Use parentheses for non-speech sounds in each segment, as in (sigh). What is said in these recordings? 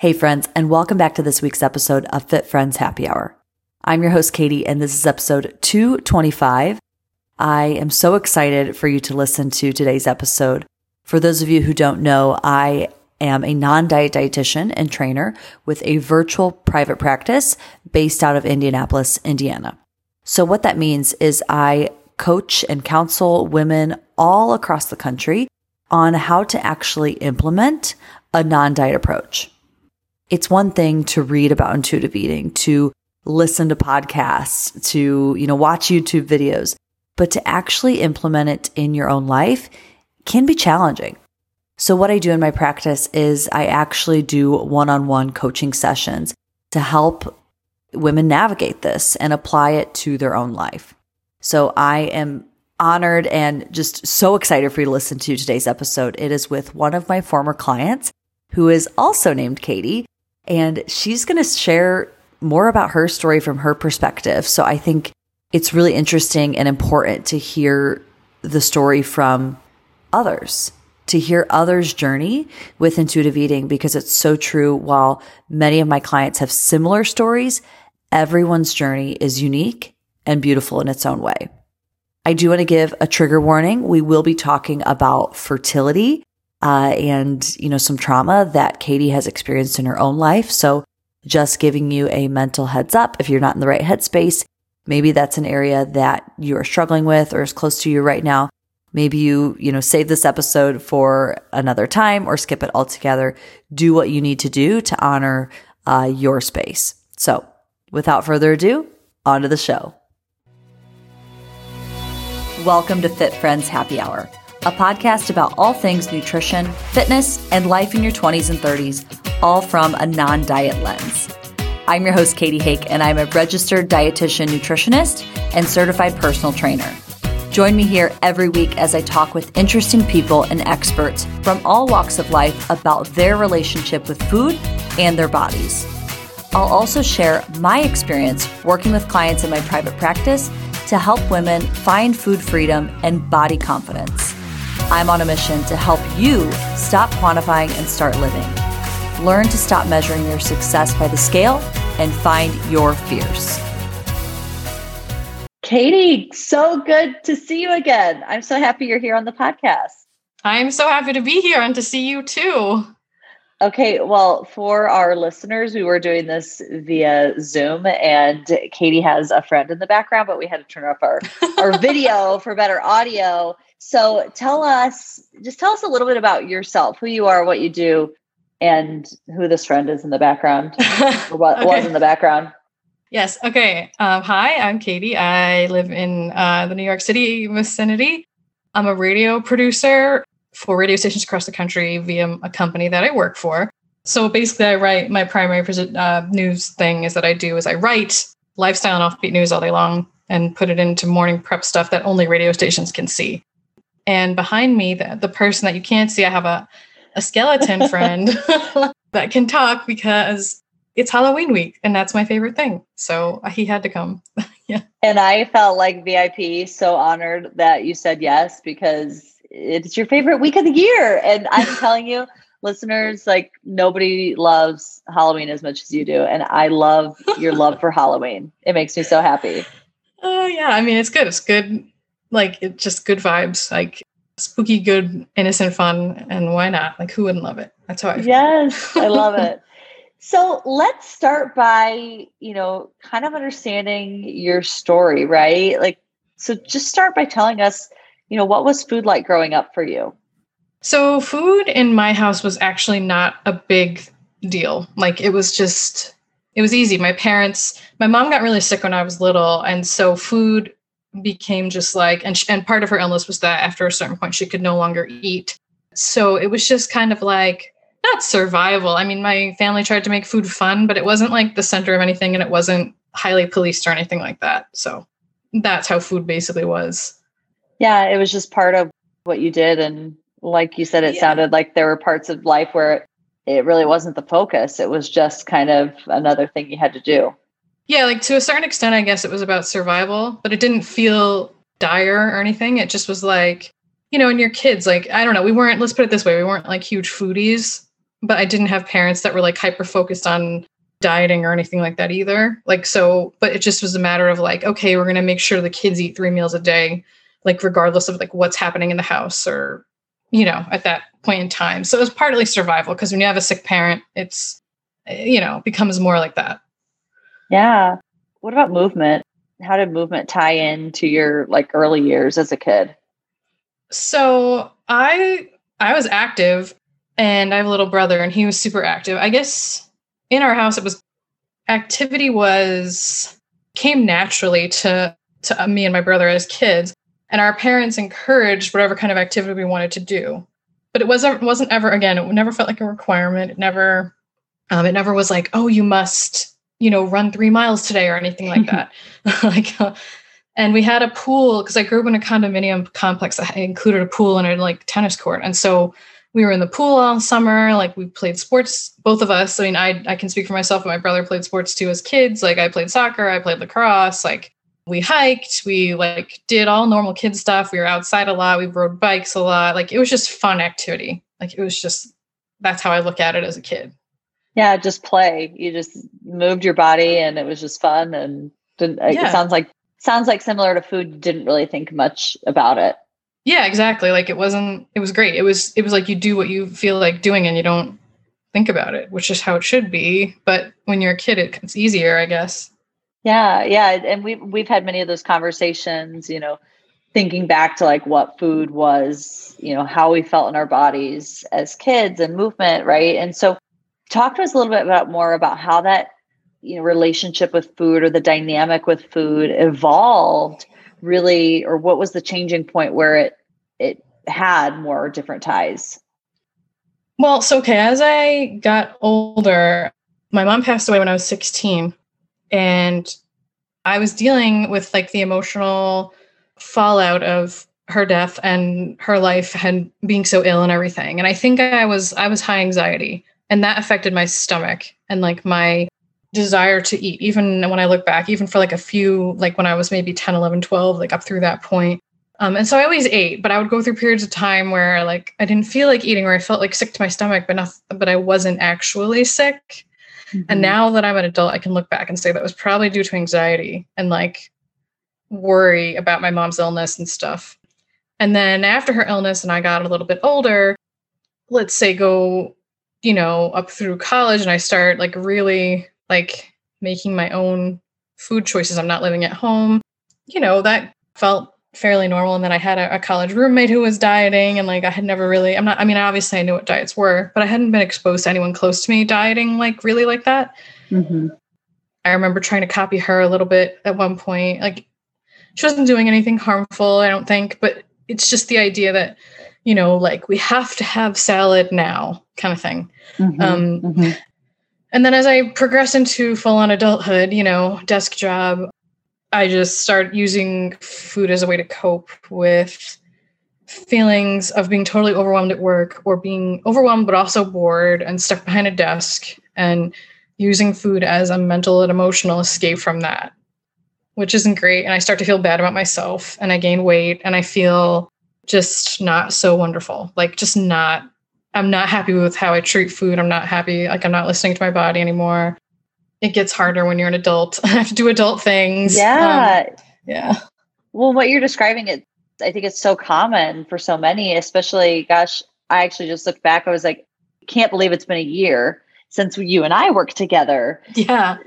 Hey, friends, and welcome back to this week's episode of Fit Friends Happy Hour. I'm your host, Katie, and this is episode 225. I am so excited for you to listen to today's episode. For those of you who don't know, I am a non diet dietitian and trainer with a virtual private practice based out of Indianapolis, Indiana. So, what that means is I coach and counsel women all across the country on how to actually implement a non diet approach it's one thing to read about intuitive eating, to listen to podcasts, to, you know, watch YouTube videos, but to actually implement it in your own life can be challenging. So what I do in my practice is I actually do one-on-one coaching sessions to help women navigate this and apply it to their own life. So I am honored and just so excited for you to listen to today's episode. It is with one of my former clients who is also named Katie and she's going to share more about her story from her perspective. So I think it's really interesting and important to hear the story from others, to hear others' journey with intuitive eating because it's so true. While many of my clients have similar stories, everyone's journey is unique and beautiful in its own way. I do want to give a trigger warning. We will be talking about fertility uh, and, you know, some trauma that Katie has experienced in her own life. So just giving you a mental heads up if you're not in the right headspace. Maybe that's an area that you are struggling with or is close to you right now. Maybe you, you know, save this episode for another time or skip it altogether. Do what you need to do to honor uh, your space. So without further ado, on to the show. Welcome to Fit Friends Happy Hour a podcast about all things nutrition, fitness, and life in your 20s and 30s, all from a non diet lens. I'm your host, Katie Hake, and I'm a registered dietitian nutritionist and certified personal trainer. Join me here every week as I talk with interesting people and experts from all walks of life about their relationship with food and their bodies. I'll also share my experience working with clients in my private practice to help women find food freedom and body confidence. I'm on a mission to help you stop quantifying and start living. Learn to stop measuring your success by the scale and find your fierce. Katie, so good to see you again. I'm so happy you're here on the podcast. I'm so happy to be here and to see you too. Okay, well, for our listeners, we were doing this via Zoom, and Katie has a friend in the background, but we had to turn off our, our (laughs) video for better audio. So tell us, just tell us a little bit about yourself, who you are, what you do, and who this friend is in the background, or what (laughs) okay. was in the background. Yes. Okay. Um, hi, I'm Katie. I live in uh, the New York City vicinity. I'm a radio producer for radio stations across the country via a company that I work for. So basically, I write my primary uh, news thing is that I do is I write lifestyle and offbeat news all day long and put it into morning prep stuff that only radio stations can see. And behind me, the, the person that you can't see, I have a, a skeleton friend (laughs) that can talk because it's Halloween week and that's my favorite thing. So uh, he had to come. (laughs) yeah. And I felt like VIP, so honored that you said yes because it's your favorite week of the year. And I'm (laughs) telling you, listeners, like nobody loves Halloween as much as you do. And I love your love for Halloween. It makes me so happy. Oh, uh, yeah. I mean, it's good. It's good like it just good vibes, like spooky, good, innocent fun. And why not? Like who wouldn't love it? That's how I feel. Yes, I love (laughs) it. So let's start by, you know, kind of understanding your story, right? Like, so just start by telling us, you know, what was food like growing up for you? So, food in my house was actually not a big deal. Like, it was just, it was easy. My parents, my mom got really sick when I was little. And so, food became just like and she, and part of her illness was that after a certain point she could no longer eat. So it was just kind of like not survival. I mean my family tried to make food fun but it wasn't like the center of anything and it wasn't highly policed or anything like that. So that's how food basically was. Yeah it was just part of what you did. And like you said it yeah. sounded like there were parts of life where it really wasn't the focus. It was just kind of another thing you had to do yeah, like to a certain extent, I guess it was about survival, but it didn't feel dire or anything. It just was like, you know, and your kids, like, I don't know, we weren't, let's put it this way, we weren't like huge foodies. but I didn't have parents that were like hyper focused on dieting or anything like that either. Like, so, but it just was a matter of like, okay, we're going to make sure the kids eat three meals a day, like, regardless of like what's happening in the house or, you know, at that point in time. So it was partly survival because when you have a sick parent, it's, eh, you know, becomes more like that. Yeah. What about movement? How did movement tie into your like early years as a kid? So I I was active and I have a little brother and he was super active. I guess in our house it was activity was came naturally to to me and my brother as kids and our parents encouraged whatever kind of activity we wanted to do but it wasn't wasn't ever again it never felt like a requirement it never um, it never was like oh you must you know run three miles today or anything like (laughs) that (laughs) like uh, and we had a pool because i grew up in a condominium complex that included a pool and a like tennis court and so we were in the pool all summer. Like we played sports, both of us. I mean, I I can speak for myself, but my brother played sports too as kids. Like I played soccer, I played lacrosse, like we hiked, we like did all normal kid stuff. We were outside a lot, we rode bikes a lot. Like it was just fun activity. Like it was just that's how I look at it as a kid. Yeah, just play. You just moved your body and it was just fun and didn't yeah. it sounds like sounds like similar to food, didn't really think much about it. Yeah, exactly. Like it wasn't it was great. It was it was like you do what you feel like doing and you don't think about it, which is how it should be. But when you're a kid, it, it's easier, I guess. Yeah, yeah, and we we've had many of those conversations. You know, thinking back to like what food was, you know, how we felt in our bodies as kids and movement, right? And so, talk to us a little bit about more about how that you know relationship with food or the dynamic with food evolved really or what was the changing point where it it had more different ties? Well so okay as i got older my mom passed away when i was 16 and i was dealing with like the emotional fallout of her death and her life and being so ill and everything and i think i was i was high anxiety and that affected my stomach and like my desire to eat even when i look back even for like a few like when i was maybe 10 11 12 like up through that point. Um, and so i always ate but i would go through periods of time where like i didn't feel like eating or i felt like sick to my stomach but not but i wasn't actually sick. Mm-hmm. and now that i'm an adult i can look back and say that was probably due to anxiety and like worry about my mom's illness and stuff. And then after her illness and i got a little bit older let's say go you know up through college and i start like really like making my own food choices. I'm not living at home. You know, that felt fairly normal. And then I had a, a, college roommate who was dieting, and like I had never really, I'm not, I mean, obviously I knew what diets were, but I hadn't been exposed to anyone close to me dieting like really like that. Mm-hmm. I remember trying to copy her a little bit at one point. Like she wasn't doing anything harmful, I don't think, but it's just the idea that, you know, like we have to have salad now kind of thing. Mm-hmm. Um, mm-hmm. And then as I progress into full on adulthood, you know, desk job, I just start using food as a way to cope with feelings of being totally overwhelmed at work or being overwhelmed but also bored and stuck behind a desk and using food as a mental and emotional escape from that which isn't great and i start to feel bad about myself and i gain weight and i feel just not so wonderful like just not I'm not happy with how I treat food. I'm not happy. Like I'm not listening to my body anymore. It gets harder when you're an adult. (laughs) I have to do adult things. Yeah. Um, yeah. Well, what you're describing it, I think it's so common for so many, especially, gosh, I actually just looked back. I was like, can't believe it's been a year since you and I worked together. Yeah.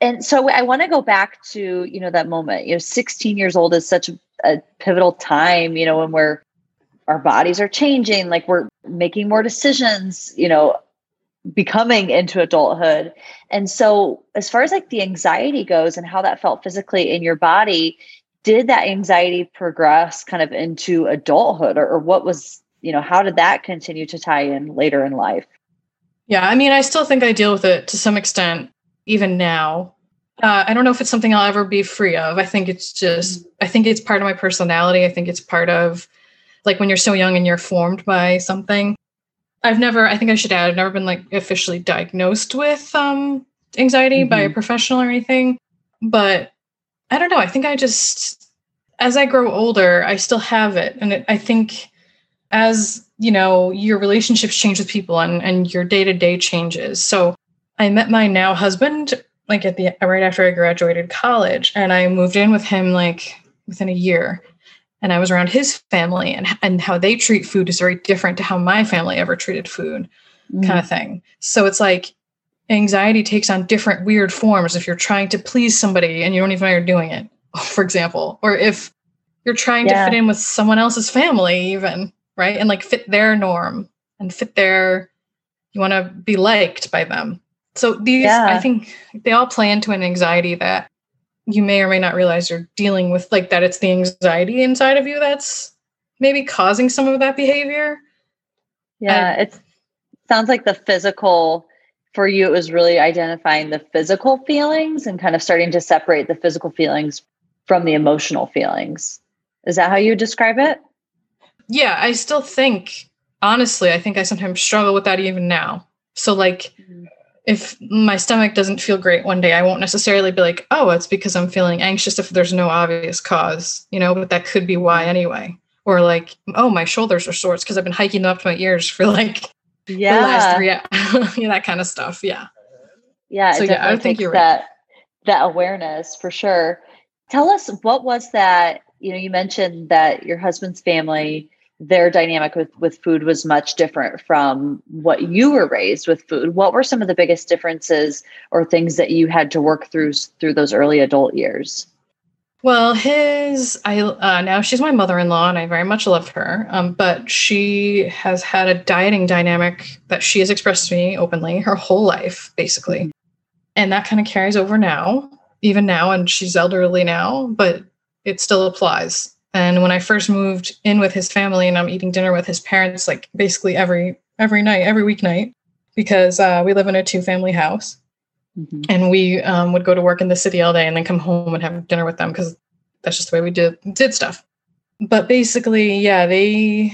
And so I want to go back to, you know, that moment, you know, 16 years old is such a, a pivotal time, you know, when we're our bodies are changing like we're making more decisions you know becoming into adulthood. And so as far as like the anxiety goes and how that felt physically in your body did that anxiety progress kind of into adulthood or, or what was you know how did that continue to tie in later in life? Yeah i mean i still think i deal with it to some extent even now. Uh, i don't know if it's something i'll ever be free of. I think it's just i think it's part of my personality. I think it's part of like when you're so young and you're formed by something. I've never, I think I should add, I've never been like officially diagnosed with um, anxiety mm-hmm. by a mm-hmm. professional or anything. But I don't know. I think I just, as I grow older, I still have it. And it, I think as you know your relationships change with people and and your day-to-day changes so i met my now husband like at the right after i graduated college and i moved in with him like within a year and i was around his family and and how they treat food is very different to how my family ever treated food mm. kind of thing so it's like anxiety takes on different weird forms if you're trying to please somebody and you don't even know you're doing it (laughs) for example or if you're trying yeah. to fit in with someone else's family even right and like fit their norm and fit their you want to be liked by them so these yeah. i think they all play into an anxiety that you may or may not realize you're dealing with like that it's the anxiety inside of you that's maybe causing some of that behavior. Yeah it sounds like the physical for you it was really identifying the physical feelings and kind of starting to separate the physical feelings from the emotional feelings. Is that how you describe it? Yeah i still think honestly i think i sometimes struggle with that even now. So like mm-hmm. If my stomach doesn't feel great one day i won't necessarily be like oh it's because i'm feeling anxious if there's no obvious cause you know but that could be why anyway or like oh my shoulders are sore because i've been hiking them up to my ears for like yeah. the last three (laughs) yeah, that kind of stuff. Yeah. Yeah. So yeah, I think you're that, right. that awareness for sure. Tell us what was that, you know, you mentioned that your husband's family, their dynamic with, with food was much different from what you were raised with food. What were some of the biggest differences or things that you had to work through through those early adult years? Well, his I uh, now she's my mother-in-law, and I very much love her. Um, but she has had a dieting dynamic that she has expressed to me openly her whole life, basically, and that kind of carries over now, even now. And she's elderly now, but it still applies. And when I first moved in with his family, and I'm eating dinner with his parents, like basically every every night, every weeknight, because uh, we live in a two-family house. Mm-hmm. And we um, would go to work in the city all day and then come home and have dinner with them because that's just the way we did did stuff. But basically, yeah, they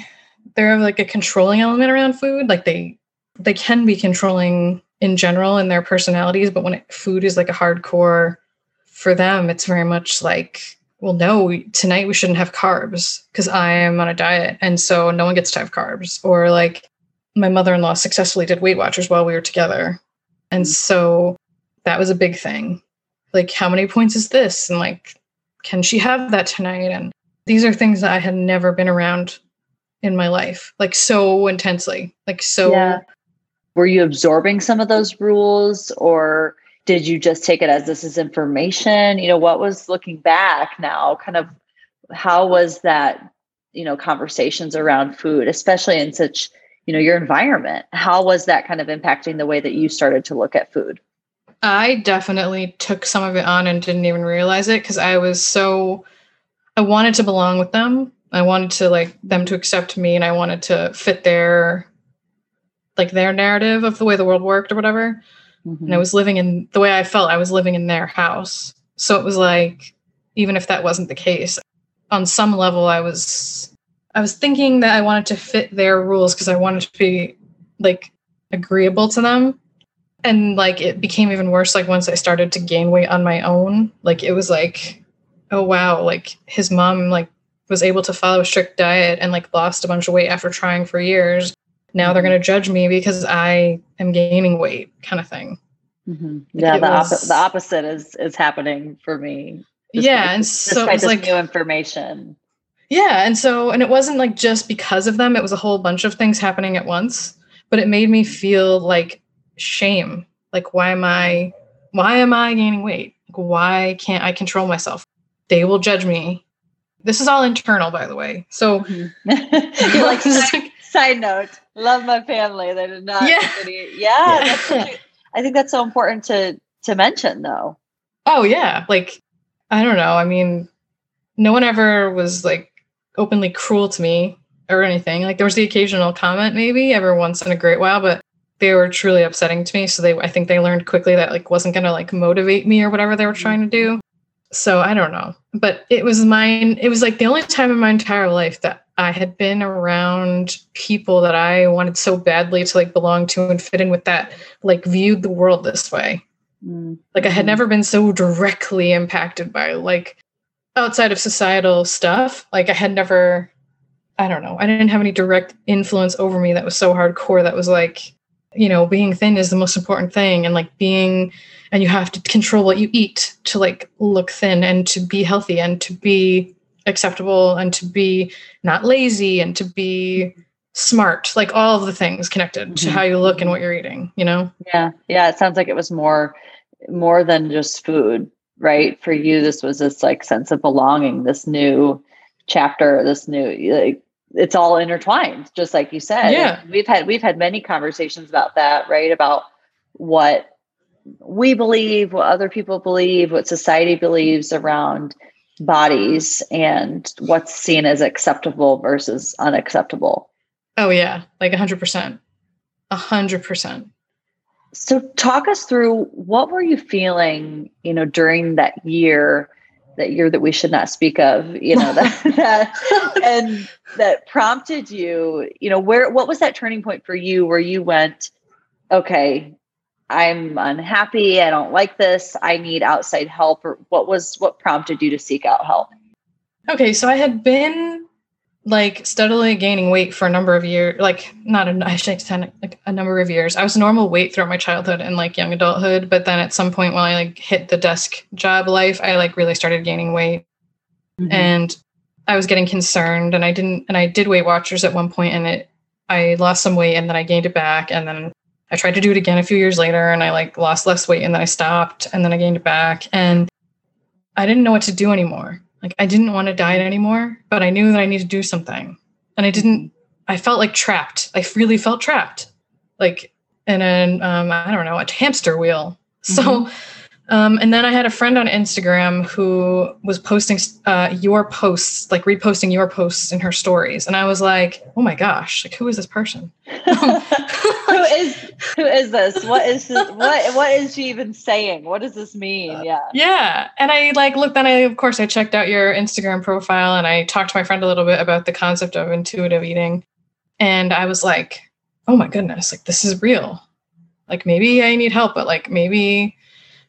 they're like a controlling element around food. Like they they can be controlling in general in their personalities, but when it, food is like a hardcore for them, it's very much like, well, no, tonight we shouldn't have carbs because I am on a diet, and so no one gets to have carbs. Or like my mother in law successfully did Weight Watchers while we were together, and mm. so that was a big thing. Like, how many points is this? And like, can she have that tonight? And these are things that I had never been around in my life, like so intensely, like so. Yeah. Were you absorbing some of those rules or did you just take it as this is information? You know, what was looking back now, kind of how was that, you know, conversations around food, especially in such, you know, your environment? How was that kind of impacting the way that you started to look at food? I definitely took some of it on and didn't even realize it because I was so I wanted to belong with them. I wanted to like them to accept me and I wanted to fit their like their narrative of the way the world worked or whatever. Mm-hmm. And I was living in the way I felt I was living in their house. So it was like even if that wasn't the case, on some level I was I was thinking that I wanted to fit their rules because I wanted to be like agreeable to them and like it became even worse like once i started to gain weight on my own like it was like oh wow like his mom like was able to follow a strict diet and like lost a bunch of weight after trying for years now they're mm-hmm. going to judge me because i am gaining weight kind of thing mm-hmm. yeah the, was, op- the opposite is is happening for me yeah and so it's like new information yeah and so and it wasn't like just because of them it was a whole bunch of things happening at once but it made me feel like shame. Like, why am I, why am I gaining weight? Like, why can't I control myself? They will judge me. This is all internal, by the way. So, mm-hmm. (laughs) like, (laughs) side, side, note, love my family. They did not. Yeah, yeah. yeah. I think that's so important to to mention, though. Oh yeah, like I don't know. I mean, no one ever was like openly cruel to me or anything. Like there was the occasional comment, maybe every once in a great while, but they were truly upsetting to me. So they, I think they learned quickly that like wasn't going to like motivate me or whatever they were trying to do. So I don't know, but it was mine. It was like the only time in my entire life that I had been around people that I wanted so badly to like belong to and fit in with that, like viewed the world this way. Mm-hmm. Like I had never been so directly impacted by like outside of societal stuff. Like I had never I don't know, I didn't have any direct influence over me that was so hardcore that was like, you know, being thin is the most important thing and like being and you have to control what you eat to like look thin and to be healthy and to be acceptable and to be not lazy and to be smart like all of the things connected mm-hmm. to how you look and what you're eating you know? Yeah. Yeah it sounds like it was more more than just food right? For you this was this like sense of belonging this new chapter this new like it's all intertwined just like you said. Yeah. and we've had we've had many conversations about that right? About what we believe what other people believe what society believes around bodies and what's seen as acceptable versus unacceptable. Oh yeah. Like 100% 100% so talk us through what were you feeling you know during that year that year that we should not speak of you know that, (laughs) that and that prompted you you know where what was that turning point for you where you went okay i'm unhappy i don't like this i need outside help or what was what prompted you to seek out help? Okay so i had been like steadily gaining weight for a number of years like not a, I should say like a number of years. I was normal weight throughout my childhood and like young adulthood but then at some point when I like hit the desk job life I like really started gaining weight. Mm-hmm. and I was getting concerned and I didn't and I did Weight Watchers at one point and it I lost some weight and then I gained it back and then I tried to do it again a few years later and I like lost less weight and then I stopped and then I gained it back and I didn't know what to do anymore like I didn't want to diet anymore, but I knew that I needed to do something. And I didn't, I felt like trapped. I really felt trapped, like in an, um, I don't know, a hamster wheel. So, mm-hmm. Um, and then I had a friend on Instagram who was posting uh, your posts, like reposting your posts in her stories, and I was like, "Oh my gosh! Like, who is this person? (laughs) who is who is this? What is this, what what is she even saying? What does this mean? Yeah, yeah." And I like looked. Then I, of course, I checked out your Instagram profile, and I talked to my friend a little bit about the concept of intuitive eating, and I was like, "Oh my goodness! Like, this is real. Like, maybe I need help, but like, maybe."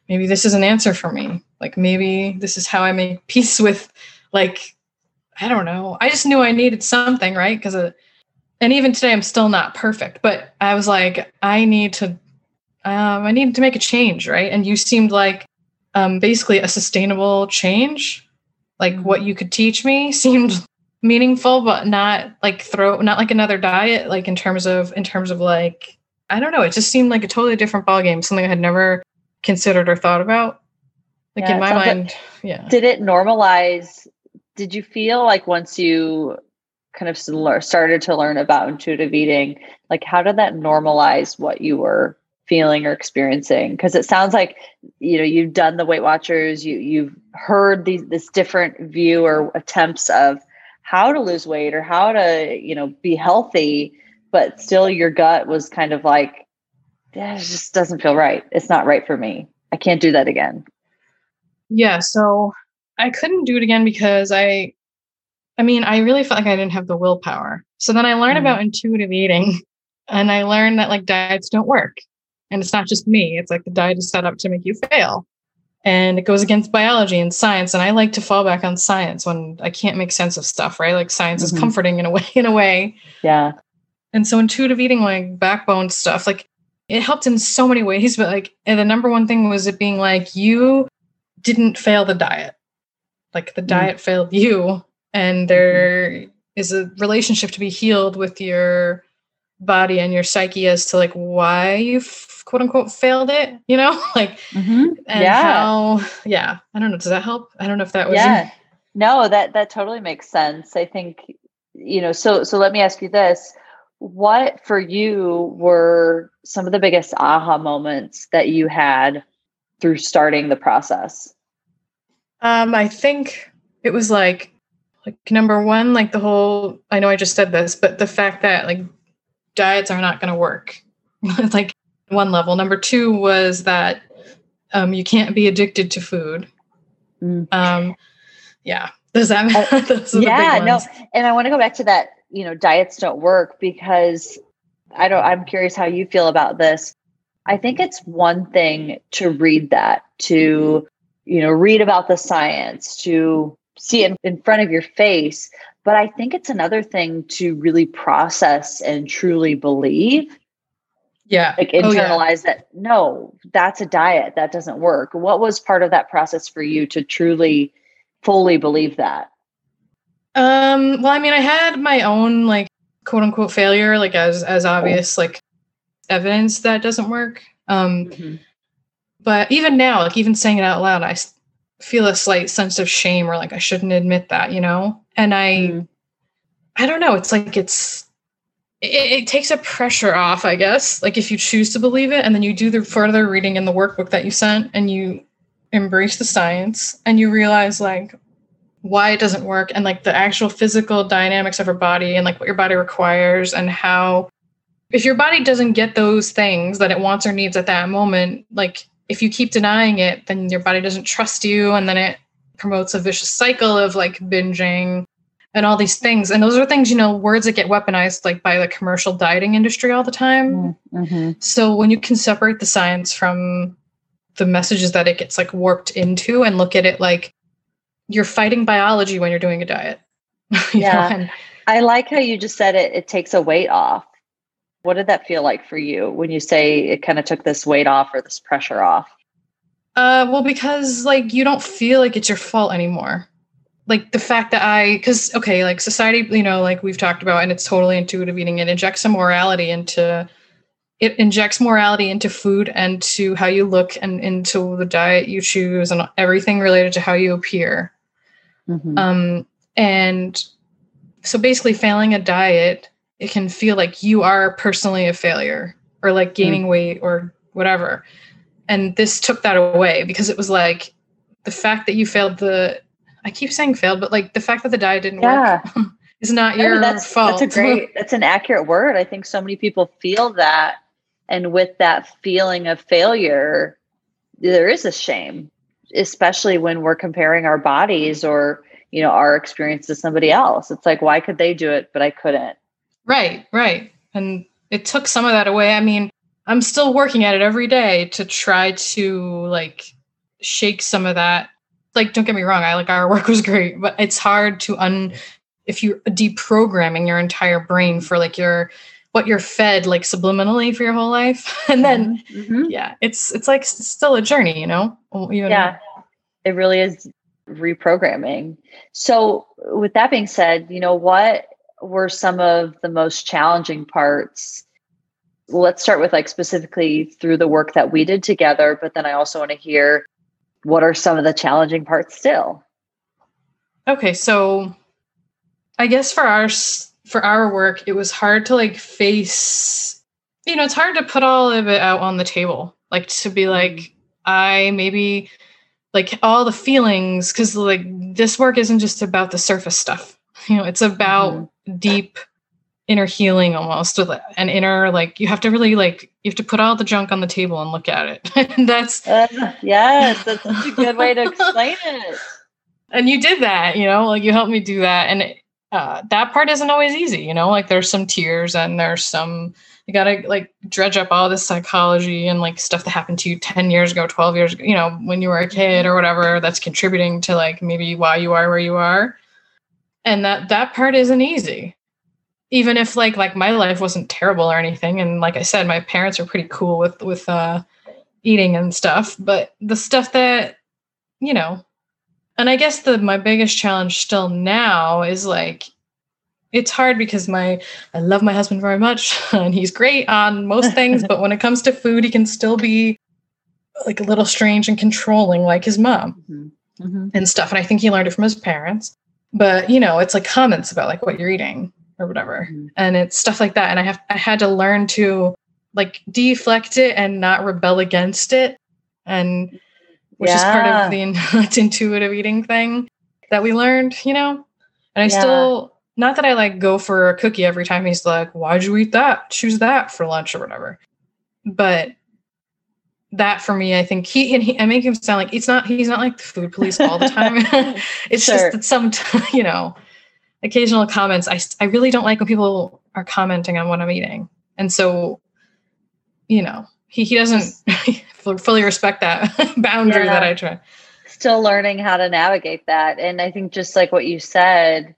Maybe this is an answer for me. Like maybe this is how I make (laughs) peace with like I don't know. I just knew I needed something, right? Because uh, and even today I'm still not perfect, but I was like I need to um I need to make a change, right? And you seemed like um basically a sustainable change. Like mm-hmm. what you could teach me (laughs) seemed meaningful but not like throw not like another diet like in terms of in terms of like I don't know, it just seemed like a totally different ballgame. something I had never considered or thought about. Like yeah, in my mind, like, yeah. Did it normalize? Did you feel like once you kind of started to learn about intuitive eating, like how did that normalize what you were feeling or experiencing? Because it sounds like you know you've done the Weight Watchers, you you've heard these this different view or attempts of how to lose weight or how to you know be healthy, but still your gut was kind of like yeah, it just doesn't feel right. It's not right for me. I can't do that again. Yeah, so I couldn't do it again because I I mean, I really felt like I didn't have the willpower. So then I learned mm. about intuitive eating (laughs) and I learned that like diets don't work. And it's not just me. It's like the diet is set up to make you fail. And it goes against biology and science. And I like to fall back on science when I can't make sense of stuff, right? Like science mm-hmm. is comforting in a way, (laughs) in a way. Yeah. And so intuitive eating, like backbone stuff, like it helped in so many ways, but like the number one thing was it being like you didn't fail the diet. Like the mm. diet failed you. And mm-hmm. there mm-hmm. is a relationship to be healed with your body and your psyche as to like why you quote unquote failed it, you know? (laughs) like mm-hmm. and yeah. how yeah. I don't know. Does that help? I don't know if that was Yeah. No, that that totally makes sense. I think, you know, so so let me ask you this what for you were some of the biggest aha moments that you had through starting the process? Um, I think it was like like number one, like the whole I know I just said this, but the fact that like diets are not gonna work. (laughs) like one level. Number two was that um, you can't be addicted to food. Mm. Um, yeah. Does that uh, yeah, no. And I want to go back to that you know diets don't work because i don't i'm curious how you feel about this i think it's one thing to read that to you know read about the science to see it in front of your face. But I think it's another thing to really process and truly believe. Yeah. Like internalize oh, yeah. that no, that's a diet. That doesn't work. What was part of that process for you to truly fully believe that? Um, well, I mean, I had my own like quote unquote failure, like as as obvious, like evidence that doesn't work. Um mm-hmm. but even now, like even saying it out loud, I feel a slight sense of shame or like I shouldn't admit that, you know? And I mm. I don't know, it's like it's it, it, takes a pressure off, I guess. Like if you choose to believe it and then you do the further reading in the workbook that you sent and you embrace the science and you realize like why it doesn't work and like the actual physical dynamics of your body and like what your body requires and how if your body doesn't get those things that it wants or needs at that moment like if you keep denying it, then your body doesn't trust you. And then it promotes a vicious cycle of like binging and all these things. And those are things, you know, words that get weaponized like by the commercial dieting industry all the time. Mm-hmm. So when you can separate the science from the messages that it gets like warped into and look at it like you're fighting biology when you're doing a diet. (laughs) yeah. And, I like how you just said it, it takes a weight off what did that feel like for you when you say it kind of took this weight off or this pressure off? Uh, well, because like you don't feel like it's your fault anymore. Like the fact that I, because okay, like society, you know, like we've talked about, and it's totally intuitive eating. It injects some morality into, it injects morality into food and to how you look and into the diet you choose and everything related to how you appear. Mm-hmm. Um, and so basically, failing a diet it can feel like you are personally a failure or like gaining mm. weight or whatever. And this took that away because it was like the fact that you failed the I keep saying failed, but like the fact that the diet didn't yeah. work (laughs) is not your that's, fault. That's a great that's an accurate word. I think so many people feel that and with that feeling of failure, there is a shame, especially when we're comparing our bodies or you know our experience to somebody else. It's like why could they do it but I couldn't? Right, right. And it took some of that away. I mean, I'm still working at it every day to try to like shake some of that. Like, don't get me wrong, I like our (laughs) work was great, but it's hard to un if you're deprogramming your entire brain for like your what you're fed like subliminally for your whole life. (laughs) And then mm-hmm. yeah, it's it's like still a journey, you know? You yeah. It really is reprogramming. So with that being said, you know what were some of the most challenging parts? Let's start with like specifically through the work that we did together, but then I also want to hear what are some of the challenging parts still? Okay, so I guess for our for our work, it was hard to like face you know, it's hard to put all of it out on the table. Like to be like mm-hmm. I maybe like all the feelings cuz like this work isn't just about the surface stuff. You know, it's about mm-hmm deep inner healing almost with an inner like you have to really like you have to put all the junk on the table and look at it (laughs) and that's uh, yes that's such a good way to explain it (laughs) and you did that you know like you helped me do that and uh, that part isn't always easy you know? Like there's some tears and there's some you gotta like dredge up all this psychology and like stuff that happened to you 10 years ago 12 years ago you know when you were a kid or whatever that's contributing to like maybe why you are where you are. And that that part isn't easy. Even if like like my life wasn't terrible or anything and like i said my parents are pretty cool with with uh eating and stuff but the stuff that you know and i guess the my biggest challenge still now is like it's hard because my i love my husband very much (laughs) and he's great on most things but when it comes to food he can still be like a little strange and controlling like his mom mm-hmm. Mm-hmm. and stuff and i think he learned it from his parents but you know it's like comments about like what you're eating or whatever mm-hmm. and it's stuff like that and i have i had to learn to like deflect it and not rebel against it and which yeah. is part of the (laughs) intuitive eating thing that we learned you know and i yeah. still not that i like go for a cookie every time he's like why'd you eat that choose that for lunch or whatever but that for me, I think he and he, I make him sound like it's not, he's not like the food police all the time. (laughs) (laughs) it's sure. just that some, you know, occasional comments. I, I really don't like when people are commenting on what I'm eating. And so, you know, he, he doesn't (laughs) fully respect that (laughs) boundary yeah. that I try. still learning how to navigate that. And I think just like what you said,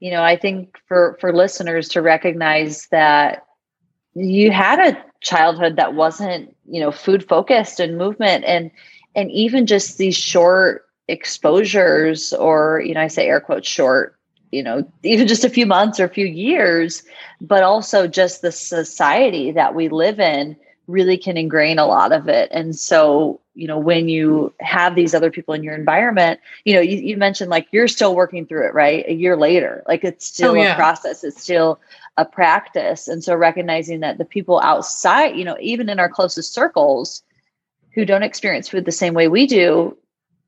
you know, I think for for listeners to recognize that you had a childhood that wasn't, you know, food focused and movement and and even just these short exposures or, you know, I say air quotes short, you know, even just a few months or a few years, but also just the society that we live in really can ingrain a lot of it. And so, you know, when you have these other people in your environment, you know, you, you mentioned like you're still working through it, right? A year later, like it's oh, still oh, yeah. a process, it's still a practice. And so recognizing that the people outside, you know, even in our closest circles who don't experience food the same way we do,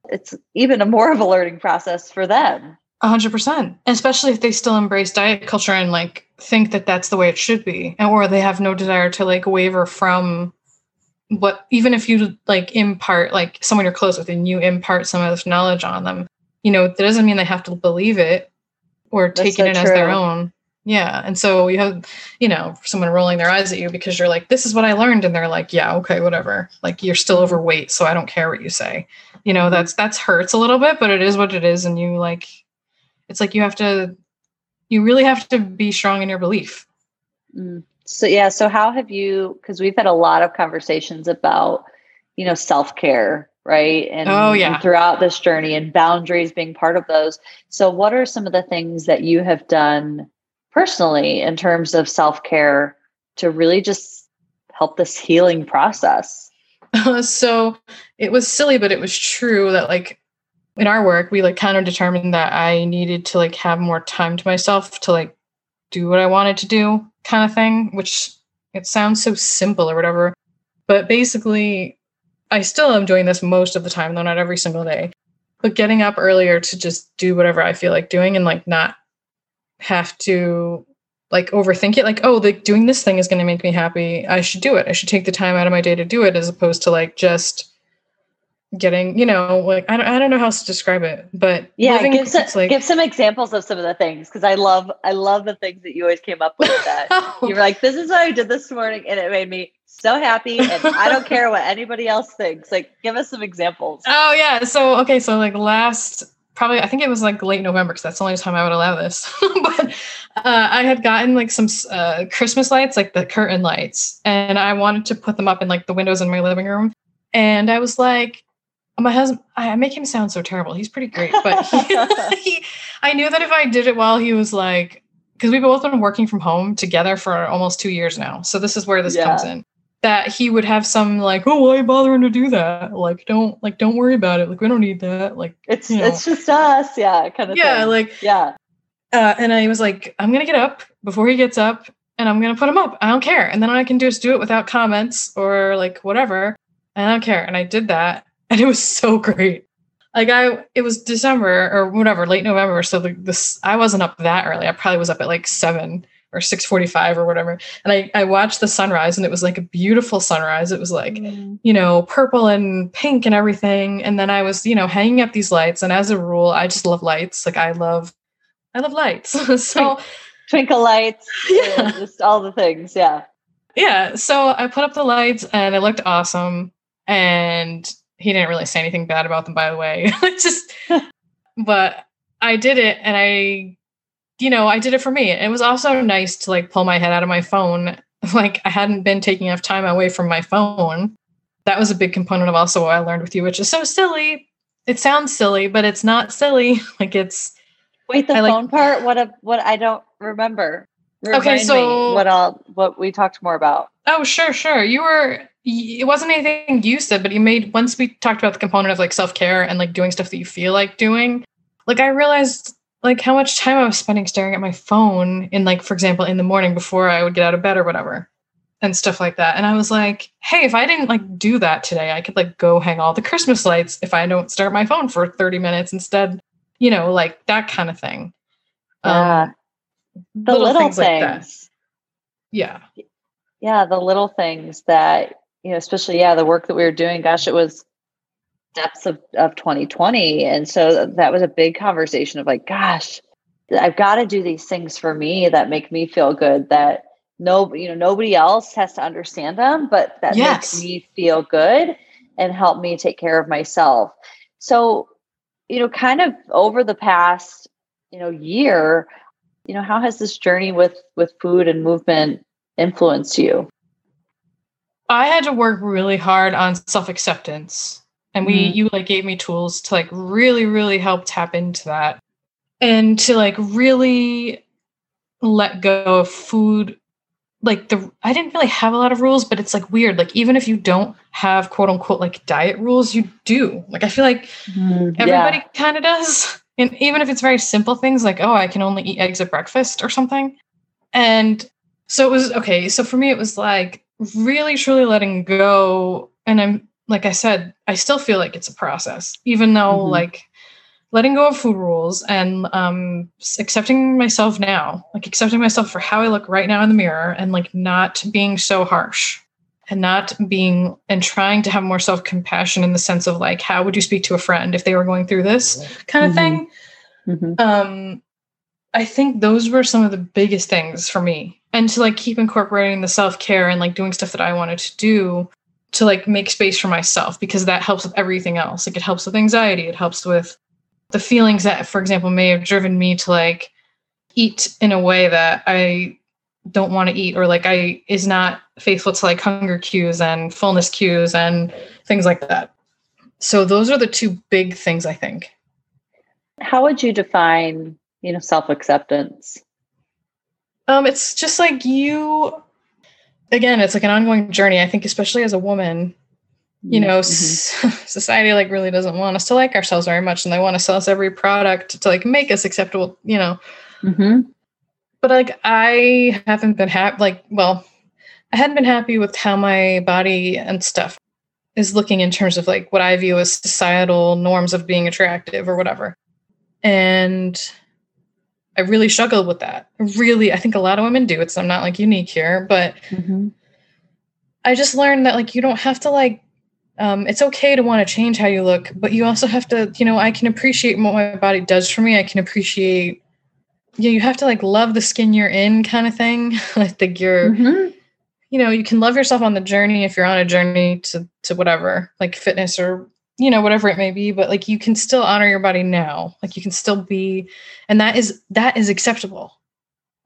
it's even a more of a learning process for them. A hundred percent, especially if they still embrace diet culture and like think that that's the way it should be, and or they have no desire to like waver from what. Even if you like impart like someone you're close with and you impart some of this knowledge on them, you know that doesn't mean they have to believe it or take it in true. as their own. Yeah, and so you have you know someone rolling their eyes at you because you're like, this is what I learned, and they're like, yeah, okay, whatever. Like you're still overweight, so I don't care what you say. You know that's that's hurts a little bit, but it is what it is, and you like it's like you have to you really have to be strong in your belief mm. so yeah so how have you because we've had a lot of conversations about you know self-care right and, oh, yeah. and throughout this journey and boundaries being part of those so what are some of the things that you have done personally in terms of self-care to really just help this healing process (laughs) so it was silly but it was true that like in our work we like kind of determined that i needed to like have more time to myself to like do what i wanted to do kind of thing which it sounds so simple or whatever but basically i still am doing this most of the time though not every single day but getting up earlier to just do whatever i feel like doing and like not have to like overthink it like oh like doing this thing is going to make me happy. I should do it. I should take the time out of my day to do it as opposed to like just getting, you know, like I don't, I don't know how else to describe it, but yeah, give some, like, give some examples of some of the things because I love I love the things that you always came up with. That (laughs) you were like, this is what I did this morning, and it made me so happy, and I don't (laughs) care what anybody else thinks. Like, give us some examples. Oh yeah, so okay, so like last probably I think it was like late November because that's the only time I would allow this. (laughs) but uh, I had gotten like some uh, Christmas lights, like the curtain lights, and I wanted to put them up in like the windows in my living room. And I was like, my husband i make him sound so terrible. He's pretty great but he, (laughs) he, i knew that if i did it while he was like because we've both been working from home together for almost two years now. So this is where this yeah. comes in that he would have some like oh why are you bothering to do that? Like don't like don't worry about it. Like we don't need that. Like it's you know. it's just us. Yeah kind of yeah thing. like yeah. uh, and i was like i'm gonna get up before he gets up and i'm gonna put him up. I don't care. And then i can do just do it without comments or like whatever i don't care. And i did that (laughs) and it was so great. Like I, it was December or whatever, late November. So the, this, I wasn't up that early. I probably was up at like seven or six forty-five or whatever. And I, I watched the sunrise, and it was like a beautiful sunrise. It was like, mm. you know, purple and pink and everything. And then I was, you know, hanging up these lights. And as a rule, I just love lights. Like I love, I love lights. (laughs) so twinkle lights, (laughs) yeah, just all the things. Yeah, yeah. So I put up the lights, and it looked awesome. And he didn't really say anything bad about them, by the way. (laughs) just, but I did it and I, you know, I did it for me. It was also nice to like pull my head out of my phone. (laughs) Like I hadn't been taking enough time away from my phone. That was a big component of also what I learned with you, which is so silly. It sounds silly, but it's not silly. (laughs) like it's wait the I phone like, part. What a what I don't remember. Remind okay, so what all what we talked more about. Oh, sure, sure. You were it wasn't anything you said, but you made once we talked about the component of like self care and like doing stuff that you feel like doing. Like I realized like how much time I was spending staring at my phone in like for example in the morning before I would get out of bed or whatever and stuff like that. And I was like, hey, if I didn't like do that today, I could like go hang all the Christmas lights if I don't start my phone for 30 minutes instead, you know, like that kind of thing. Yeah. Um, the little, little things, things. Like yeah. Yeah, the little things that you know, especially yeah, the work that we were doing. Gosh, it was depths of of 2020, and so that was a big conversation of like, gosh, I've got to do these things for me that make me feel good. That no, you know, nobody else has to understand them, but that yes. makes me feel good and help me take care of myself. So, you know, kind of over the past, you know, year, you know, how has this journey with with food and movement influenced you? I had to work really hard on self-acceptance. And we mm-hmm. you like gave me tools to like really really help tap into that and to like really let go of food like the I didn't really have a lot of rules, but it's like weird. Like even if you don't have quote unquote like diet rules, you do. Like I feel like mm, everybody yeah. kind of does. And even if it's very simple things like, oh, I can only eat eggs at breakfast or something. And so it was okay. So for me, it was like really truly letting go. And I'm like I said, I still feel like it's a process, even though mm-hmm. like letting go of food rules and um, accepting myself now, like accepting myself for how I look right now in the mirror and like not being so harsh and not being and trying to have more self compassion in the sense of like, how would you speak to a friend if they were going through this kind of mm-hmm. thing? Mm-hmm. Um, I think those were some of the biggest things for me. And to like keep incorporating the self care and like doing stuff that I wanted to do to like make space for myself because that helps with everything else. Like it helps with anxiety, it helps with the feelings that, for example, may have driven me to like eat in a way that I don't want to eat or like I is not faithful to like hunger cues and fullness cues and things like that. So those are the two big things I think. How would you define, you know, self-acceptance? Um it's just like you again, it's like an ongoing journey. I think especially as a woman, you know mm-hmm. (laughs) society like really doesn't want us to like ourselves very much and they want to sell us every product to like make us acceptable you know mm-hmm. but like i haven't been happy like well i hadn't been happy with how my body and stuff is looking in terms of like what i view as societal norms of being attractive or whatever and i really struggled with that really i think a lot of women do it's i'm not like unique here but mm-hmm. i just learned that like you don't have to like um, it's okay to want to change how you look, but you also have to, you know, I can appreciate what my body does for me. I can appreciate, yeah, you have to like love the skin you're in kind of thing. (laughs) I think you're, mm-hmm. you know, you can love yourself on the journey if you're on a journey to, to whatever, like fitness or, you know, whatever it may be, but like you can still honor your body now. Like you can still be, and that is, that is acceptable.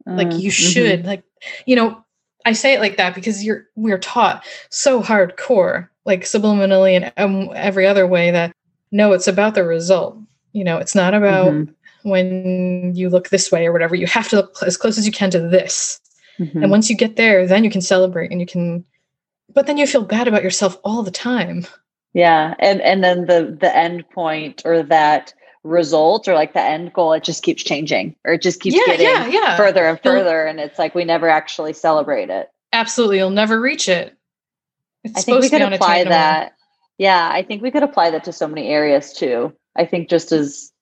Mm-hmm. Like you mm-hmm. should, mm-hmm. like, you know, I say it like that because you're, we're taught so hardcore like subliminally and um, every other way that no, it's about the result. You know, it's not about mm-hmm. when you look this way or whatever. You have to look as close as you can to this. Mm-hmm. And once you get there, then you can celebrate and you can but then you feel bad about yourself all the time. Yeah. And and then the the end point or that result or like the end goal, it just keeps changing or it just keeps yeah, getting yeah, yeah. further and further. And it's like we never actually celebrate it. Absolutely. You'll never reach it. It's I think we could apply that. Yeah, I think we could apply that to so many areas too. I think just as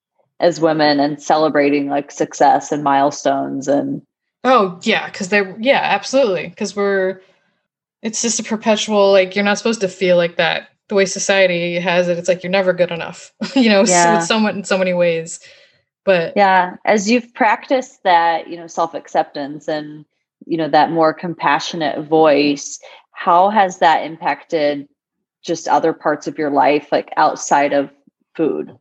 as women and celebrating like success and milestones and oh yeah because they're yeah absolutely because we're it's just a perpetual like you're not supposed to feel like that the way society has it it's like you're never good enough (laughs) you know yeah. so in so many ways. But yeah as you've practiced that you know self-acceptance and you know that more compassionate voice how has that impacted just other parts of your life like outside of food?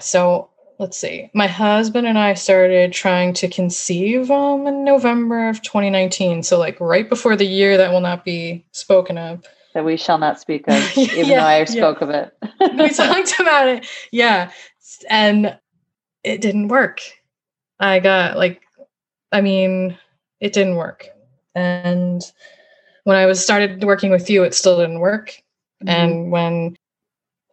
So let's see. My husband and i started trying to conceive um, in november of 2019 so like right before the year that will not be spoken of that we shall not speak of (laughs) even yeah, though i spoke yeah. of it (laughs) we talked (laughs) about it yeah and it didn't work i got like i mean it didn't work and when I was started working with you, it still didn't work. Mm-hmm. And when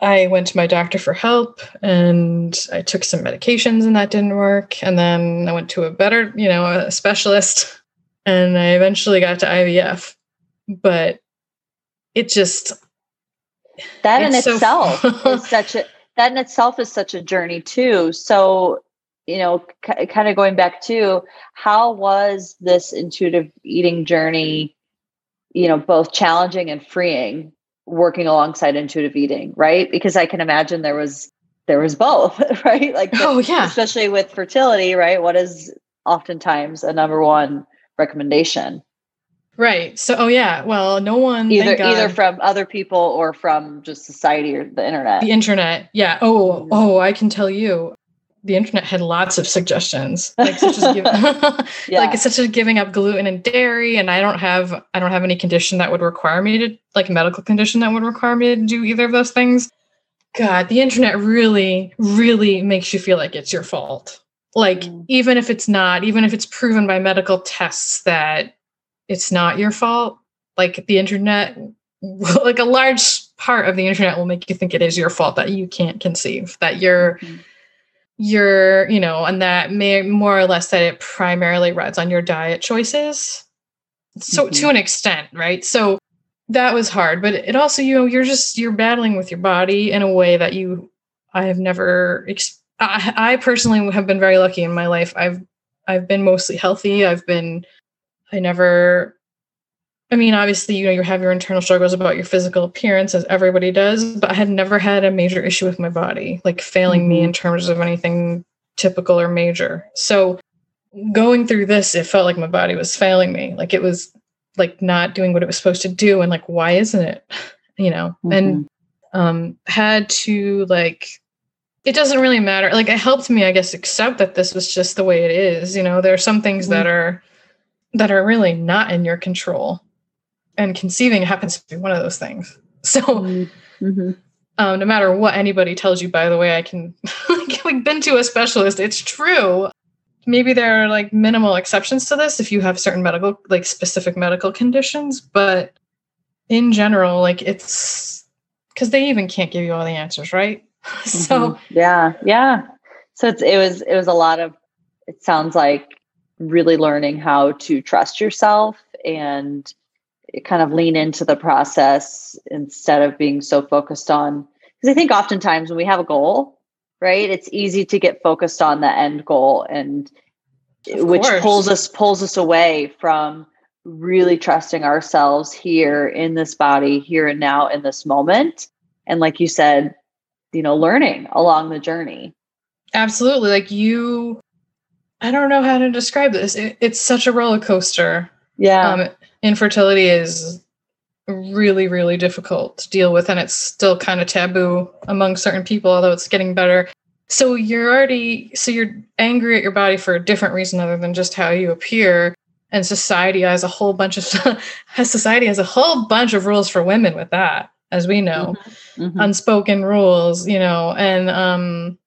I went to my doctor for help and I took some medications and that didn't work. And then I went to a better, you know, a specialist and I eventually got to IVF. But it just that in so itself is (laughs) such a that in itself is such a journey too. So, you know, c- kind of going back to how was this intuitive eating journey you know both challenging and freeing working alongside intuitive eating right? Because i can imagine there was there was both (laughs) right? Like oh yeah. especially with fertility right? What is oftentimes a number one recommendation Right. So, oh yeah. Well, no one either either from other people or from just society or the internet. The internet. Yeah. Oh, oh, I can tell you, the internet had lots of suggestions, like such as give, (laughs) (laughs) yeah. like such as giving up gluten and dairy. And I don't have I don't have any condition that would require me to like a medical condition that would require me to do either of those things. God, the internet really, really makes you feel like it's your fault. Like mm. even if it's not, even if it's proven by medical tests that it's not your fault. Like the internet, (laughs) like a large part of the internet will make you think it is your fault that you can't conceive, that you're, mm-hmm. you're, you know, and that may more or less that it primarily rides on your diet choices. So mm-hmm. to an extent, right? So that was hard, but it also, you know, you're just, you're battling with your body in a way that you, I have never, I, I personally have been very lucky in my life. I've, I've been mostly healthy. I've been I never I mean, obviously, you know, you have your internal struggles about your physical appearance as everybody does, but I had never had a major issue with my body, like failing mm-hmm. me in terms of anything typical or major. So going through this, it felt like my body was failing me. Like it was like not doing what it was supposed to do. And like, why isn't it? You know, mm-hmm. and um had to like it doesn't really matter. Like it helped me, I guess, accept that this was just the way it is. You know, there are some things mm-hmm. that are that are really not in your control. And conceiving happens to be one of those things. So, mm-hmm. um, no matter what anybody tells you, by the way, I can, (laughs) like, been to a specialist. It's true. Maybe there are like minimal exceptions to this if you have certain medical, like specific medical conditions, but in general, like it's because they even can't give you all the answers, right? (laughs) so, mm-hmm. yeah, yeah. So it's, it was, it was a lot of, it sounds like really learning how to trust yourself and kind of lean into the process instead of being so focused on because I think oftentimes when we have a goal, right, it's easy to get focused on the end goal and of which course. pulls us pulls us away from really trusting ourselves here in this body, here and now in this moment. And like you said, you know, learning along the journey. Absolutely. Like you I don't know how to describe this. It, it's such a roller coaster. Yeah. Um, infertility is really, really difficult to deal with, and it's still kind of taboo among certain people, although it's getting better. So you're already so you're angry at your body for a different reason other than just how you appear. And society has a whole bunch of (laughs) has society has a whole bunch of rules for women with that, as we know, mm-hmm. Mm-hmm. unspoken rules, you know, and um,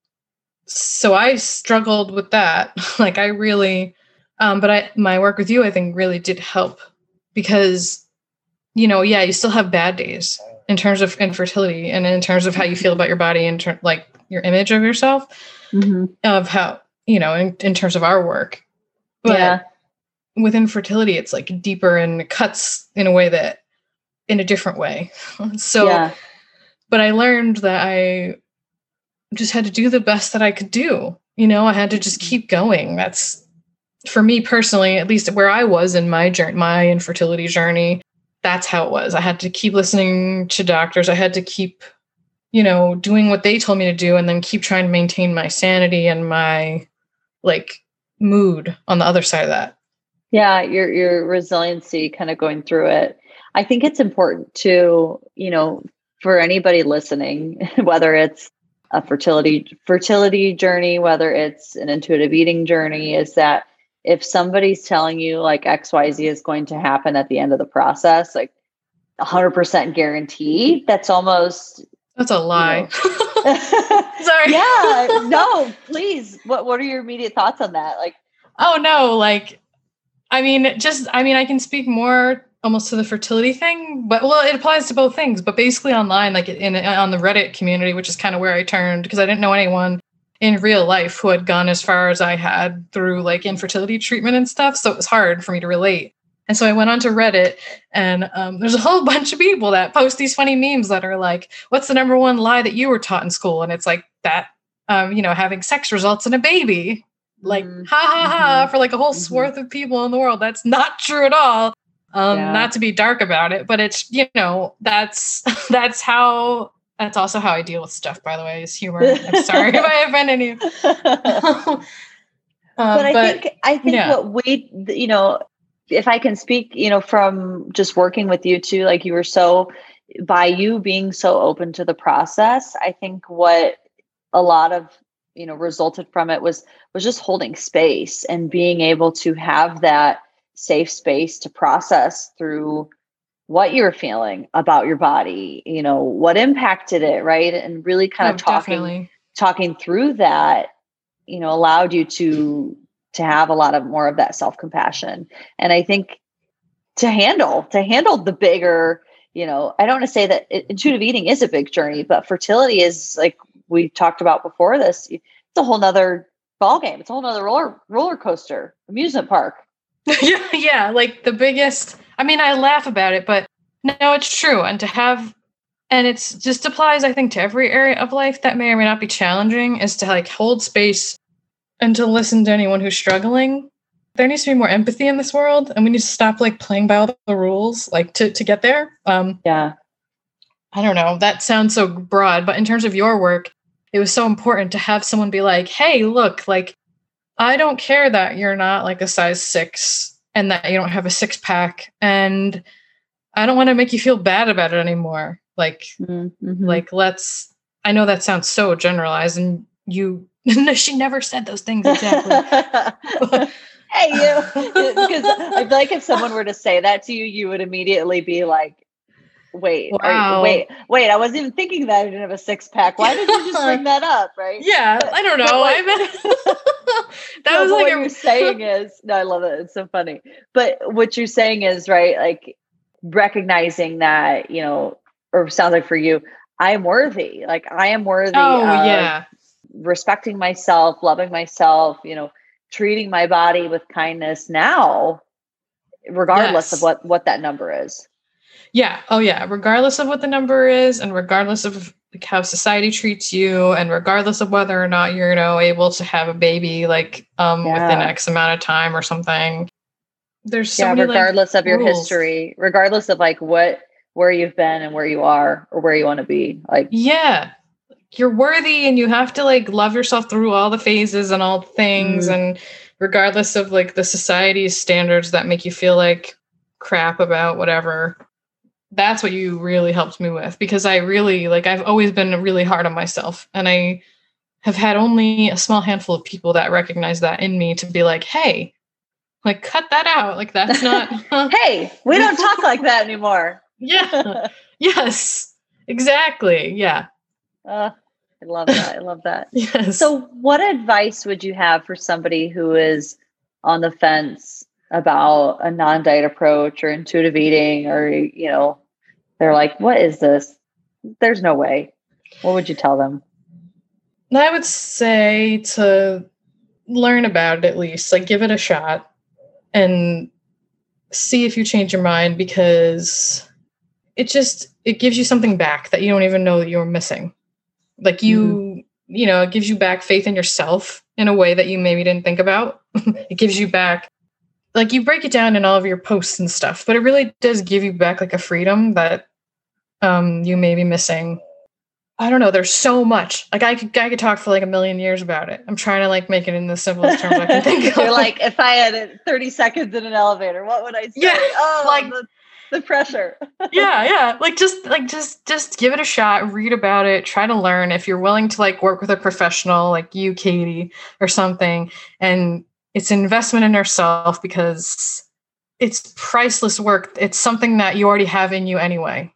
so I struggled with that. (laughs) like I really, um, but I my work with you, I think, really did help because, you know, yeah, you still have bad days in terms of infertility and in terms of how you feel about your body and ter- like your image of yourself, mm-hmm. of how you know, in, in terms of our work. But yeah. with infertility, it's like deeper and cuts in a way that in a different way. (laughs) so, yeah. but I learned that I just had to do the best that I could do. You know, I had to just mm-hmm. keep going. That's for me personally, at least where I was in my journey, my infertility journey. That's how it was. I had to keep listening to doctors. I had to keep, you know, doing what they told me to do and then keep trying to maintain my sanity and my like mood on the other side of that. Yeah, your your resiliency kind of going through it. I think it's important to, you know, for anybody listening, (laughs) whether it's a fertility fertility journey, whether it's an intuitive eating journey, is that if somebody's telling you like XYZ is going to happen at the end of the process, like 100% guarantee, that's almost that's a lie. You know. (laughs) (laughs) Sorry. yeah, (laughs) no, please. What what are your immediate thoughts on that? Like Oh no, like I mean, just I mean, I can speak more almost to the fertility thing but well it applies to both things but basically online like in on the reddit community which is kind of where i turned because i didn't know anyone in real life who had gone as far as i had through like infertility treatment and stuff so it was hard for me to relate and so i went onto reddit and um, there's a whole (laughs) bunch of people that post these funny memes that are like what's the number one lie that you were taught in school and it's like that um, you know having sex results in a baby like mm-hmm. ha ha ha mm-hmm. for like a whole mm-hmm. swath of people in the world that's not true at all um yeah. not to be dark about it but it's you know that's (laughs) that's how that's also how i deal with stuff by the way is humor i'm (laughs) sorry if i offend any (laughs) um, but i but, think i think yeah. what we you know if I can speak, you know, from just working with you too, like you were so by you being so open to the process, I think what a lot of you know resulted from it was was just holding space and being able to have that safe space to process through what you're feeling about your body you know what impacted it right? And really kind of oh, talking definitely. talking through that you know allowed you to to have a lot of more of that self-compassion. And i think to handle to handle the bigger you know i don't want to say that intuitive eating is a big journey but fertility is like we talked about before this it's a whole nother ball game it's a whole nother roller roller coaster amusement park (laughs) yeah yeah like the biggest i mean i laugh about it but no it's true and to have and it's just applies i think to every area of life that may or may not be challenging is to like hold space and to listen to anyone who's struggling. There needs to be more empathy in this world and we need to stop like playing by all the rules like to to get there. Um yeah. I don't know that sounds so broad but in terms of your work it was so important to have someone be like hey look like i don't care that you're not like a size 6 and that you don't have a six pack and i don't want to make you feel bad about it anymore. Like mm-hmm. like let's i know that sounds so generalized and you no (laughs) she never said those things exactly. (laughs) Hey you because i feel like if someone were to say that to you you would immediately be like wait wow. wait wait i wasn't even thinking that i didn't have a six-pack. Why did you just bring (laughs) that up right? Yeah i don't know. like, (laughs) that no, was like what a- you're saying (laughs) is no i love it. It's so funny. But what you're saying is right like recognizing that you know or sounds like for you i am worthy. Like i am worthy oh yeah. respecting myself loving myself you know treating my body with kindness now regardless yes. of what what that number is. Yeah. Oh yeah. Regardless of what the number is and regardless of like how society treats you and regardless of whether or not you're you know able to have a baby like um yeah. within x amount of time or something there's so yeah many, regardless like, of your rules. history regardless of like what where you've been and where you are or where you want to be like yeah you're worthy and you have to like love yourself through all the phases and all things mm. and regardless of like the society's standards that make you feel like crap about whatever that's what you really helped me with because i really like i've always been really hard on myself and i have had only a small handful of people that recognize that in me to be like hey like cut that out like that's (laughs) not (laughs) hey we don't talk like that anymore yeah yes exactly yeah uh, I love that. I love that. (laughs) yes. So, what advice would you have for somebody who is on the fence about a non diet approach or intuitive eating, or, you know, they're like, what is this? There's no way. What would you tell them? I would say to learn about it at least, like, give it a shot and see if you change your mind because it just it gives you something back that you don't even know that you're missing like you, mm-hmm. you know, it gives you back faith in yourself in a way that you maybe didn't think about. (laughs) it gives you back like you break it down in all of your posts and stuff, but it really does give you back like a freedom that um you may be missing. I don't know. There's so much. Like I could, I could talk for like a million years about it. I'm trying to like make it in the simplest terms I can think (laughs) of. You're like, if I had 30 seconds in an elevator, what would I say? Yeah, oh, like the, the pressure. (laughs) yeah, yeah. Like just like just just give it a shot, read about it, try to learn. If you're willing to like work with a professional like you, Katie, or something, and it's an investment in yourself because it's priceless work. It's something that you already have in you anyway.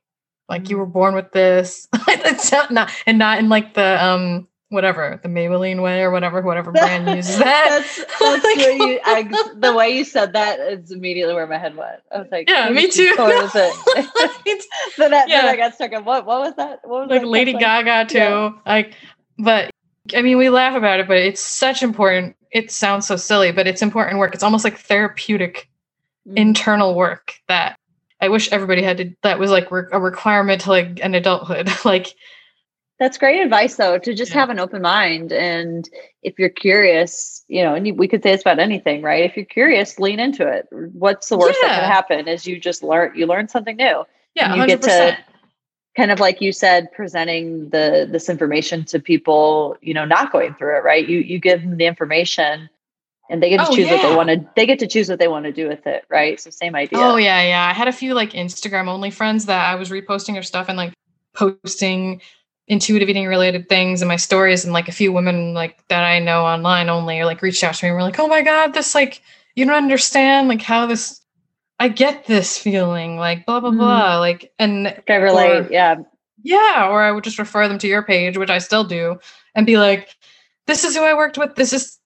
Like you were born with this. (laughs) it's not and not in like the um whatever the Maybelline way or whatever whatever brand uses (laughs) that. that's, (laughs) that's like, you, I, the way you said that is immediately where my head went. I was like, yeah, me too. What Was it? then, that, yeah. then I got stuck on what? What was that? What was like Lady Gaga too? Yeah. Like, but I mean, we laugh about it, but it's such important. It sounds so silly, but it's important work. It's almost like therapeutic mm. internal work that I wish everybody had to. That was like a requirement to like an adulthood. (laughs) like that's great advice, though, to just yeah. have an open mind. And if you're curious, you know, and we could say this about anything, right? If you're curious, lean into it. What's the worst yeah. that can happen is you just learn, you learn something new. Yeah, you 100%. get to kind of like you said, presenting the this information to people, you know, not going through it, right? You you give them the information and they get to Oh, choose what they want to they get to choose what they want to do with it right so same idea Oh yeah, yeah. I had a few like Instagram only friends that I was reposting their stuff and like posting intuitive eating related things in my stories and like a few women like that I know online only or like reached out to me and were like, "Oh my god, this like you don't understand like how this I get this feeling like blah blah Mhm. blah like and I relate or- yeah yeah, or I would just refer them to your page, which I still do, and be like, "This is who I worked with. This is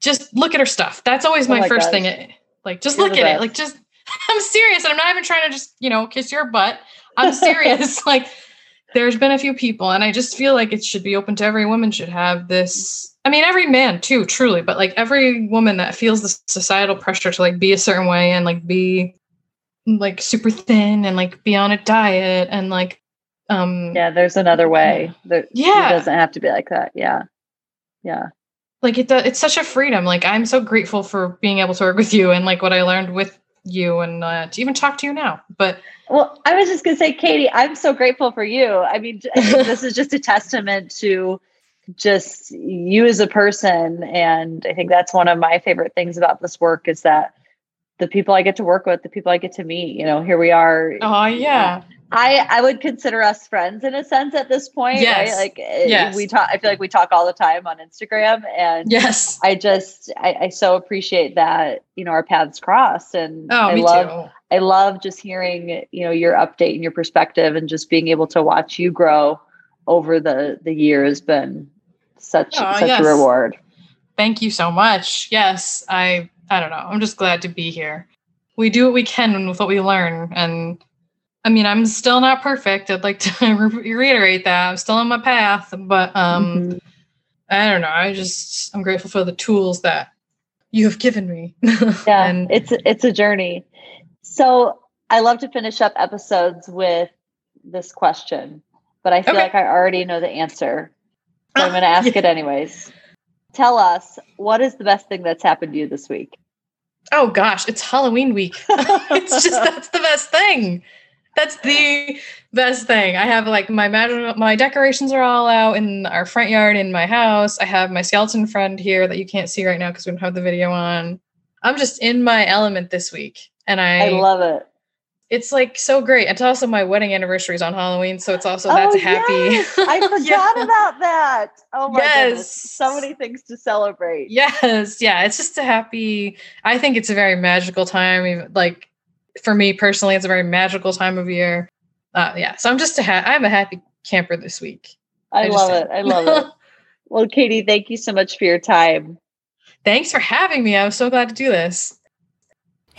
just look at her stuff." That's always Oh my, my first gosh. thing. It- Like, just You're look at it. Like, just (laughs) I'm serious, and I'm not even trying to just you know kiss your butt. I'm serious. (laughs) like, there's been a few people, and I just feel like it should be open to every woman should have this. I mean, every man too, truly, but like every woman that feels the societal pressure to like be a certain way and like be like super thin and like be on a diet and like um yeah there's another way there, Yeah. it doesn't have to be like that yeah yeah like it does, it's such a freedom like i'm so grateful for being able to work with you and like what i learned with you and uh, to even talk to you now but Well, I was just going to say, Katie, I'm so grateful for you. I mean, this is just a (laughs) testament to just you as a person. And I think that's one of my favorite things about this work is that the people I get to work with, the people I get to meet, you know, here we are. oh yeah I, I would consider us friends in a sense at this point. Yes. Right? Like eh, Yes. we talk, I feel like we talk all the time on Instagram and yes I just, I, I so appreciate that, you know, our paths crossed and oh I me love, too I love just hearing, you know, your update and your perspective and just being able to watch you grow over the the year has been such Aw, such yes. a reward. thank you so much yes i i don't know i'm just glad to be here we do what we can with what we learn and i mean i'm still not perfect i'd like to re- (laughs) reiterate that i'm still on my path but um Mhm. I don't know. I just I'm grateful for the tools that you have given me. (laughs) Yeah, and it's it's a journey. So I love to finish up episodes with this question, but I feel Okay. like I already know the answer. So I'm Ah, going to ask it anyways. Tell us what is the best thing that's happened to you this week? oh gosh, it's Halloween week. (laughs) it's just that's the best thing. That's the best thing. I have like my mag- my decorations are all out in our front yard in my house. I have my skeleton friend here that you can't see right now because we don't have the video on. I'm just in my element this week, and I, I love it. It's like so great. It's also my wedding anniversary is on Halloween, so it's also that's oh, happy. yes! (laughs) I forgot Yeah. about that. Oh my goodness. Yes. So many things to celebrate. Yes, yeah, it's just a happy. I think it's a very magical time. Like for me personally, it's a very magical time of year. Uh, yeah, so I'm just a ha- I'm a happy camper this week. I, I love it. I love it. (laughs) Well, Katie, thank you so much for your time. Thanks for having me. I was so glad to do this.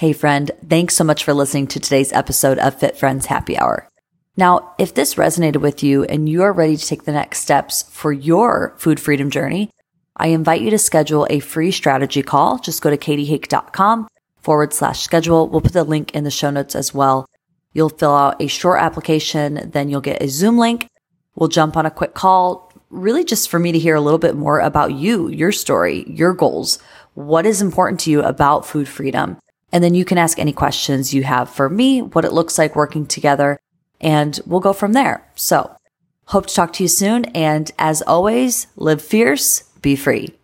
Hey, friend, thanks so much for listening to today's episode of Fit Friends Happy Hour. Now, if this resonated with you and you are ready to take the next steps for your food freedom journey, I invite you to schedule a free strategy call. Just go to katiehake.com forward slash schedule. We'll put the link in the show notes as well. You'll fill out a short application, then you'll get a Zoom link. We'll jump on a quick call, really just for me to hear a little bit more about you, your story, your goals. What is important to you about food freedom? And then you can ask any questions you have for me, what it looks like working together, and we'll go from there. So, hope to talk to you soon. And as always, live fierce, be free.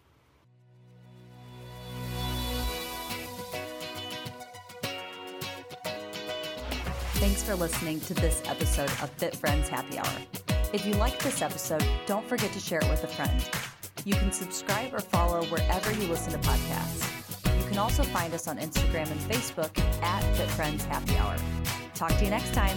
Thanks for listening to this episode of Fit Friends Happy Hour. If you liked this episode, don't forget to share it with a friend. You can subscribe or follow wherever you listen to podcasts. Can also find us on Instagram and Facebook at Fit Friends Happy Hour. Talk to you next time.